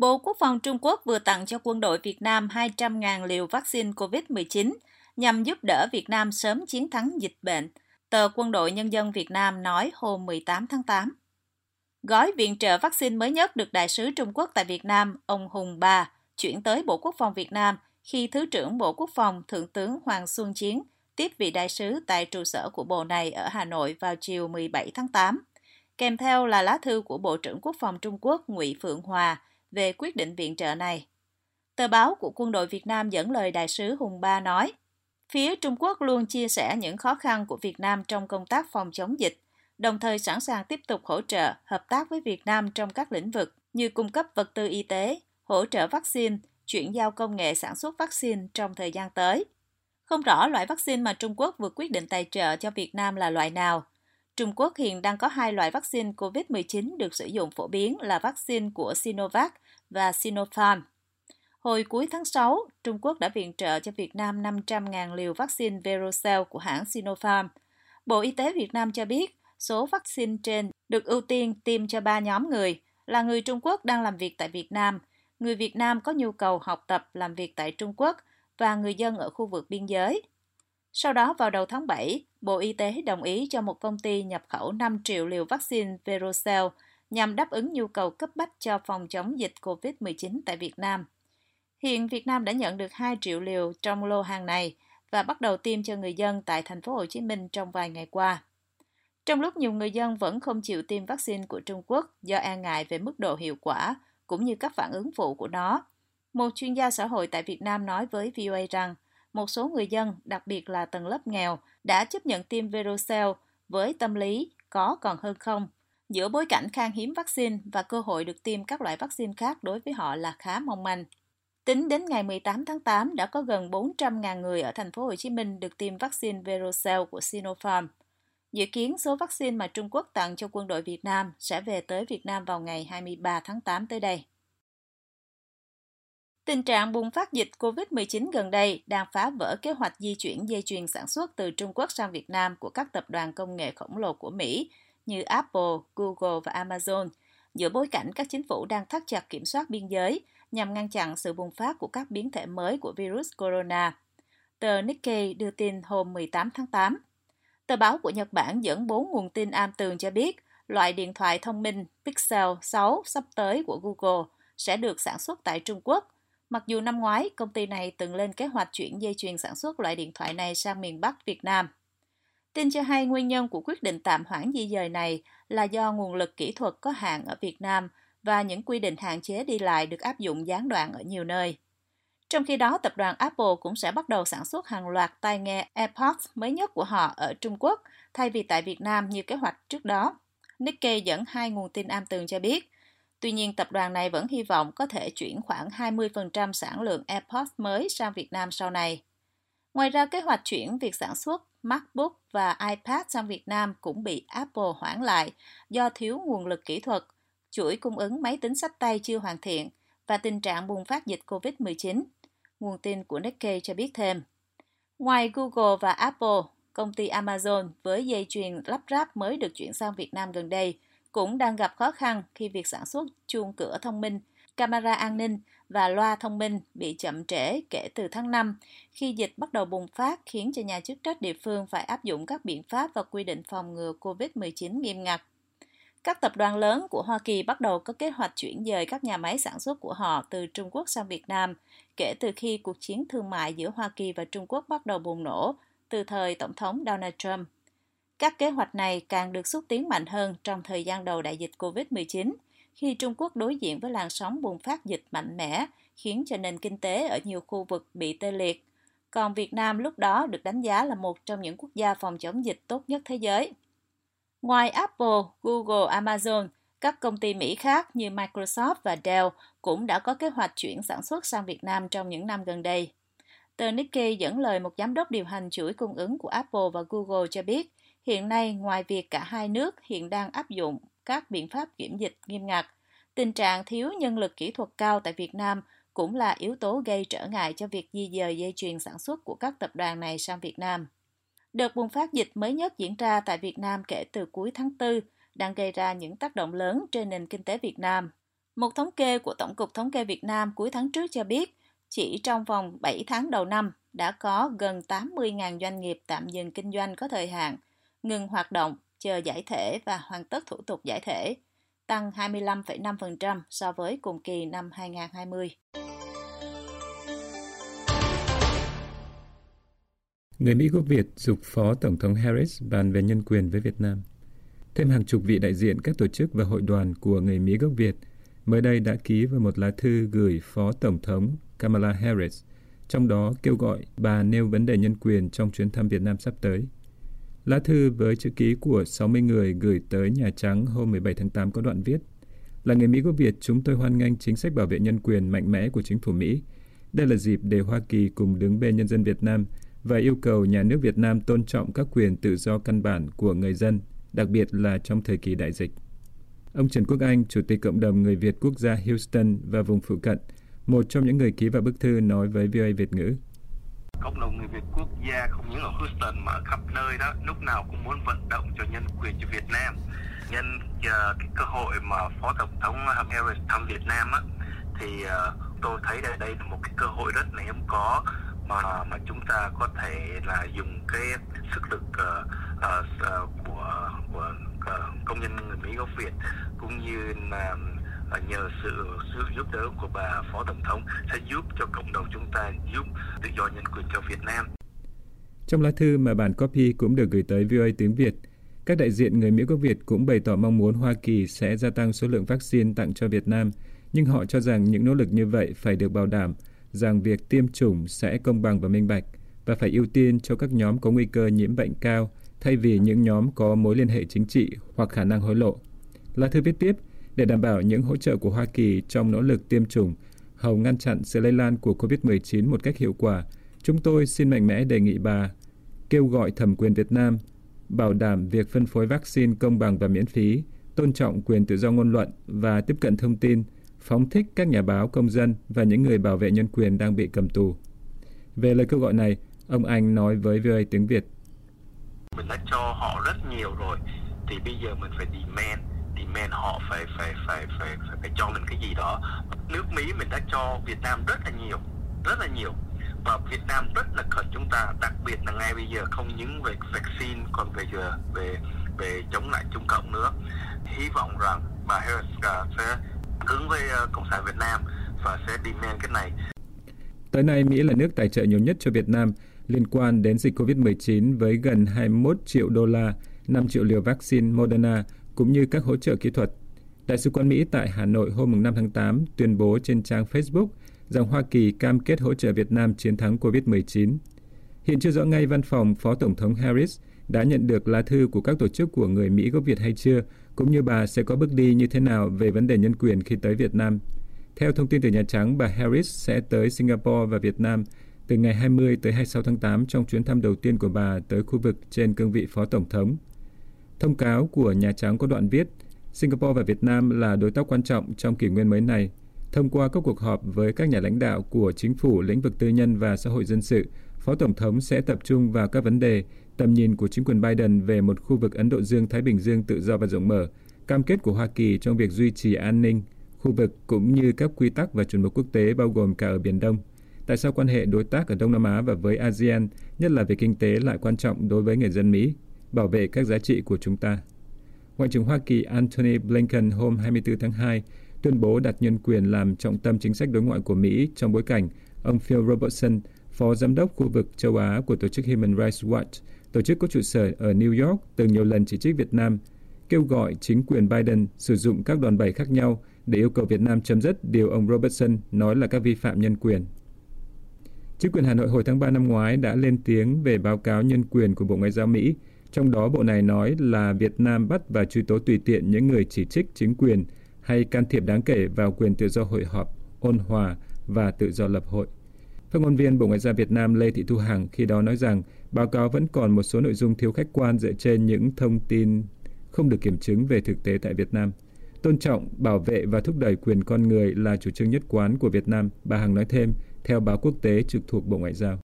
Bộ Quốc phòng Trung Quốc vừa tặng cho quân đội Việt Nam 200.000 liều vaccine COVID-19 nhằm giúp đỡ Việt Nam sớm chiến thắng dịch bệnh, tờ Quân đội Nhân dân Việt Nam nói hôm 18 tháng 8. Gói viện trợ vaccine mới nhất được Đại sứ Trung Quốc tại Việt Nam, ông Hùng Ba, chuyển tới Bộ Quốc phòng Việt Nam khi Thứ trưởng Bộ Quốc phòng Thượng tướng Hoàng Xuân Chiến tiếp vị đại sứ tại trụ sở của bộ này ở Hà Nội vào chiều 17 tháng 8. Kèm theo là lá thư của Bộ trưởng Quốc phòng Trung Quốc Ngụy Phượng Hòa về quyết định viện trợ này. Tờ báo của quân đội Việt Nam dẫn lời đại sứ Hùng Ba nói, phía Trung Quốc luôn chia sẻ những khó khăn của Việt Nam trong công tác phòng chống dịch, đồng thời sẵn sàng tiếp tục hỗ trợ, hợp tác với Việt Nam trong các lĩnh vực như cung cấp vật tư y tế, hỗ trợ vaccine, chuyển giao công nghệ sản xuất vaccine trong thời gian tới. Không rõ loại vaccine mà Trung Quốc vừa quyết định tài trợ cho Việt Nam là loại nào. Trung Quốc hiện đang có hai loại vaccine COVID-19 được sử dụng phổ biến là vaccine của Sinovac và Sinopharm. Hồi cuối tháng 6, Trung Quốc đã viện trợ cho Việt Nam 500.000 liều vaccine Verocell của hãng Sinopharm. Bộ Y tế Việt Nam cho biết số vaccine trên được ưu tiên tiêm cho ba nhóm người là người Trung Quốc đang làm việc tại Việt Nam, người Việt Nam có nhu cầu học tập làm việc tại Trung Quốc và người dân ở khu vực biên giới. Sau đó vào đầu tháng 7, Bộ Y tế đồng ý cho một công ty nhập khẩu 5 triệu liều vaccine Verocell nhằm đáp ứng nhu cầu cấp bách cho phòng chống dịch COVID-19 tại Việt Nam. Hiện Việt Nam đã nhận được 2 triệu liều trong lô hàng này và bắt đầu tiêm cho người dân tại thành phố Hồ Chí Minh trong vài ngày qua. Trong lúc nhiều người dân vẫn không chịu tiêm vaccine của Trung Quốc do e ngại về mức độ hiệu quả cũng như các phản ứng phụ của nó, một chuyên gia xã hội tại Việt Nam nói với VOA rằng một số người dân, đặc biệt là tầng lớp nghèo, đã chấp nhận tiêm Verocell với tâm lý có còn hơn không. Giữa bối cảnh khan hiếm vaccine và cơ hội được tiêm các loại vaccine khác đối với họ là khá mong manh. Tính đến ngày 18 tháng 8 đã có gần 400.000 người ở thành phố Hồ Chí Minh được tiêm vaccine Verocell của Sinopharm. Dự kiến số vaccine mà Trung Quốc tặng cho quân đội Việt Nam sẽ về tới Việt Nam vào ngày 23 tháng 8 tới đây. Tình trạng bùng phát dịch COVID-19 gần đây đang phá vỡ kế hoạch di chuyển dây chuyền sản xuất từ Trung Quốc sang Việt Nam của các tập đoàn công nghệ khổng lồ của Mỹ như Apple, Google và Amazon, giữa bối cảnh các chính phủ đang thắt chặt kiểm soát biên giới nhằm ngăn chặn sự bùng phát của các biến thể mới của virus corona. Tờ Nikkei đưa tin hôm 18 tháng 8. Tờ báo của Nhật Bản dẫn bốn nguồn tin am tường cho biết loại điện thoại thông minh Pixel 6 sắp tới của Google sẽ được sản xuất tại Trung Quốc – Mặc dù năm ngoái, công ty này từng lên kế hoạch chuyển dây chuyền sản xuất loại điện thoại này sang miền Bắc Việt Nam. Tin cho hay nguyên nhân của quyết định tạm hoãn di dời này là do nguồn lực kỹ thuật có hạn ở Việt Nam và những quy định hạn chế đi lại được áp dụng gián đoạn ở nhiều nơi. Trong khi đó, tập đoàn Apple cũng sẽ bắt đầu sản xuất hàng loạt tai nghe AirPods mới nhất của họ ở Trung Quốc thay vì tại Việt Nam như kế hoạch trước đó. Nikkei dẫn hai nguồn tin am tường cho biết, Tuy nhiên, tập đoàn này vẫn hy vọng có thể chuyển khoảng 20% sản lượng AirPods mới sang Việt Nam sau này. Ngoài ra, kế hoạch chuyển việc sản xuất MacBook và iPad sang Việt Nam cũng bị Apple hoãn lại do thiếu nguồn lực kỹ thuật, chuỗi cung ứng máy tính sách tay chưa hoàn thiện và tình trạng bùng phát dịch COVID-19. Nguồn tin của Nikkei cho biết thêm. Ngoài Google và Apple, công ty Amazon với dây chuyền lắp ráp mới được chuyển sang Việt Nam gần đây – cũng đang gặp khó khăn khi việc sản xuất chuông cửa thông minh, camera an ninh và loa thông minh bị chậm trễ kể từ tháng 5 khi dịch bắt đầu bùng phát khiến cho nhà chức trách địa phương phải áp dụng các biện pháp và quy định phòng ngừa COVID-19 nghiêm ngặt. Các tập đoàn lớn của Hoa Kỳ bắt đầu có kế hoạch chuyển dời các nhà máy sản xuất của họ từ Trung Quốc sang Việt Nam kể từ khi cuộc chiến thương mại giữa Hoa Kỳ và Trung Quốc bắt đầu bùng nổ từ thời Tổng thống Donald Trump. Các kế hoạch này càng được xúc tiến mạnh hơn trong thời gian đầu đại dịch COVID-19, khi Trung Quốc đối diện với làn sóng bùng phát dịch mạnh mẽ, khiến cho nền kinh tế ở nhiều khu vực bị tê liệt. Còn Việt Nam lúc đó được đánh giá là một trong những quốc gia phòng chống dịch tốt nhất thế giới. Ngoài Apple, Google, Amazon, các công ty Mỹ khác như Microsoft và Dell cũng đã có kế hoạch chuyển sản xuất sang Việt Nam trong những năm gần đây. Tờ Nikkei dẫn lời một giám đốc điều hành chuỗi cung ứng của Apple và Google cho biết, Hiện nay, ngoài việc cả hai nước hiện đang áp dụng các biện pháp kiểm dịch nghiêm ngặt, tình trạng thiếu nhân lực kỹ thuật cao tại Việt Nam cũng là yếu tố gây trở ngại cho việc di dời dây chuyền sản xuất của các tập đoàn này sang Việt Nam. Đợt bùng phát dịch mới nhất diễn ra tại Việt Nam kể từ cuối tháng 4 đang gây ra những tác động lớn trên nền kinh tế Việt Nam. Một thống kê của Tổng cục Thống kê Việt Nam cuối tháng trước cho biết, chỉ trong vòng 7 tháng đầu năm đã có gần 80.000 doanh nghiệp tạm dừng kinh doanh có thời hạn, ngừng hoạt động, chờ giải thể và hoàn tất thủ tục giải thể, tăng 25,5% so với cùng kỳ năm 2020. Người Mỹ gốc Việt dục Phó Tổng thống Harris bàn về nhân quyền với Việt Nam. Thêm hàng chục vị đại diện các tổ chức và hội đoàn của người Mỹ gốc Việt mới đây đã ký vào một lá thư gửi Phó Tổng thống Kamala Harris, trong đó kêu gọi bà nêu vấn đề nhân quyền trong chuyến thăm Việt Nam sắp tới. Lá thư với chữ ký của 60 người gửi tới Nhà Trắng hôm 17 tháng 8 có đoạn viết Là người Mỹ gốc Việt, chúng tôi hoan nghênh chính sách bảo vệ nhân quyền mạnh mẽ của chính phủ Mỹ. Đây là dịp để Hoa Kỳ cùng đứng bên nhân dân Việt Nam và yêu cầu nhà nước Việt Nam tôn trọng các quyền tự do căn bản của người dân, đặc biệt là trong thời kỳ đại dịch. Ông Trần Quốc Anh, Chủ tịch Cộng đồng Người Việt Quốc gia Houston và vùng phụ cận, một trong những người ký vào bức thư nói với VOA Việt ngữ. Cộng đồng người Việt quốc gia không những ở Houston mà ở khắp nơi đó lúc nào cũng muốn vận động cho nhân quyền cho Việt Nam. Nhân uh, cái cơ hội mà Phó Tổng thống ờ, Harris thăm Việt Nam á, thì uh, tôi thấy đây đây là một cái cơ hội rất là hiếm có mà mà chúng ta có thể là dùng cái sức lực uh, uh, của của uh, công nhân người Mỹ gốc Việt cũng như là nhờ sự sự giúp đỡ của bà phó tổng thống sẽ giúp cho cộng đồng chúng ta giúp tự do nhân quyền cho Việt Nam. Trong lá thư mà bản copy cũng được gửi tới VOA tiếng Việt, các đại diện người Mỹ gốc Việt cũng bày tỏ mong muốn Hoa Kỳ sẽ gia tăng số lượng vaccine tặng cho Việt Nam, nhưng họ cho rằng những nỗ lực như vậy phải được bảo đảm rằng việc tiêm chủng sẽ công bằng và minh bạch và phải ưu tiên cho các nhóm có nguy cơ nhiễm bệnh cao thay vì những nhóm có mối liên hệ chính trị hoặc khả năng hối lộ. Lá thư viết tiếp, để đảm bảo những hỗ trợ của Hoa Kỳ trong nỗ lực tiêm chủng hầu ngăn chặn sự lây lan của COVID-19 một cách hiệu quả, chúng tôi xin mạnh mẽ đề nghị bà kêu gọi thẩm quyền Việt Nam bảo đảm việc phân phối vaccine công bằng và miễn phí, tôn trọng quyền tự do ngôn luận và tiếp cận thông tin, phóng thích các nhà báo công dân và những người bảo vệ nhân quyền đang bị cầm tù. Về lời kêu gọi này, ông Anh nói với VOA tiếng Việt. Mình đã cho họ rất nhiều rồi, thì bây giờ mình phải demand, demand họ phải phải phải phải phải, phải cho mình cái gì đó. Nước Mỹ mình đã cho Việt Nam rất là nhiều, rất là nhiều và Việt Nam rất là cần chúng ta, đặc biệt là ngay bây giờ không những về vaccine còn về giờ về về chống lại Trung Cộng nữa. Hy vọng rằng bà Harris à, sẽ ứng với à, Cộng sản Việt Nam và sẽ demand cái này. Tới nay, Mỹ là nước tài trợ nhiều nhất cho Việt Nam liên quan đến dịch COVID-19 với gần 21 triệu đô la, 5 triệu liều vaccine Moderna cũng như các hỗ trợ kỹ thuật. Đại sứ quán Mỹ tại Hà Nội hôm 5 tháng 8 tuyên bố trên trang Facebook rằng Hoa Kỳ cam kết hỗ trợ Việt Nam chiến thắng COVID-19. Hiện chưa rõ ngay văn phòng Phó Tổng thống Harris đã nhận được lá thư của các tổ chức của người Mỹ gốc Việt hay chưa, cũng như bà sẽ có bước đi như thế nào về vấn đề nhân quyền khi tới Việt Nam. Theo thông tin từ Nhà Trắng, bà Harris sẽ tới Singapore và Việt Nam từ ngày 20 tới 26 tháng 8 trong chuyến thăm đầu tiên của bà tới khu vực trên cương vị Phó Tổng thống. Thông cáo của Nhà Trắng có đoạn viết, Singapore và Việt Nam là đối tác quan trọng trong kỷ nguyên mới này. Thông qua các cuộc họp với các nhà lãnh đạo của chính phủ, lĩnh vực tư nhân và xã hội dân sự, Phó Tổng thống sẽ tập trung vào các vấn đề tầm nhìn của chính quyền Biden về một khu vực Ấn Độ Dương-Thái Bình Dương tự do và rộng mở, cam kết của Hoa Kỳ trong việc duy trì an ninh khu vực cũng như các quy tắc và chuẩn mực quốc tế bao gồm cả ở Biển Đông. Tại sao quan hệ đối tác ở Đông Nam Á và với ASEAN, nhất là về kinh tế lại quan trọng đối với người dân Mỹ, bảo vệ các giá trị của chúng ta? Ngoại trưởng Hoa Kỳ Antony Blinken hôm 24 tháng 2 tuyên bố đặt nhân quyền làm trọng tâm chính sách đối ngoại của Mỹ trong bối cảnh ông Phil Robertson, Phó Giám đốc khu vực châu Á của tổ chức Human Rights Watch, tổ chức có trụ sở ở New York, từng nhiều lần chỉ trích Việt Nam, kêu gọi chính quyền Biden sử dụng các đòn bẩy khác nhau để yêu cầu Việt Nam chấm dứt điều ông Robertson nói là các vi phạm nhân quyền. Chính quyền Hà Nội hồi tháng 3 năm ngoái đã lên tiếng về báo cáo nhân quyền của Bộ Ngoại giao Mỹ, trong đó bộ này nói là Việt Nam bắt và truy tố tùy tiện những người chỉ trích chính quyền hay can thiệp đáng kể vào quyền tự do hội họp, ôn hòa và tự do lập hội. Phát ngôn viên Bộ Ngoại giao Việt Nam Lê Thị Thu Hằng khi đó nói rằng báo cáo vẫn còn một số nội dung thiếu khách quan dựa trên những thông tin không được kiểm chứng về thực tế tại Việt Nam. Tôn trọng, bảo vệ và thúc đẩy quyền con người là chủ trương nhất quán của Việt Nam, bà Hằng nói thêm, theo báo quốc tế trực thuộc Bộ Ngoại giao.